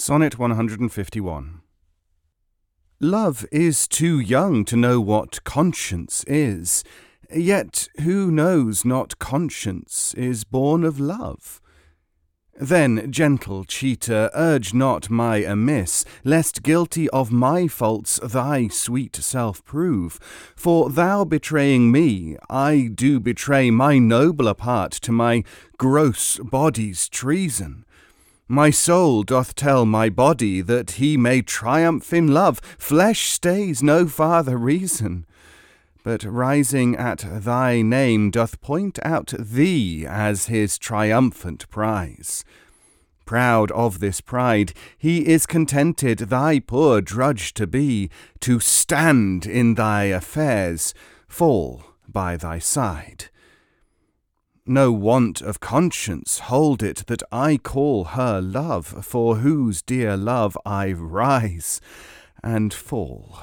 Sonnet 151 Love is too young to know what conscience is, yet who knows not conscience is born of love? Then, gentle cheater, urge not my amiss, lest guilty of my faults thy sweet self prove. For thou betraying me, I do betray my nobler part to my gross body's treason. My soul doth tell my body that he may triumph in love. Flesh stays no farther reason. But rising at thy name doth point out thee as his triumphant prize. Proud of this pride, he is contented thy poor drudge to be, to stand in thy affairs, fall by thy side no want of conscience hold it that I call her love, for whose dear love I rise and fall.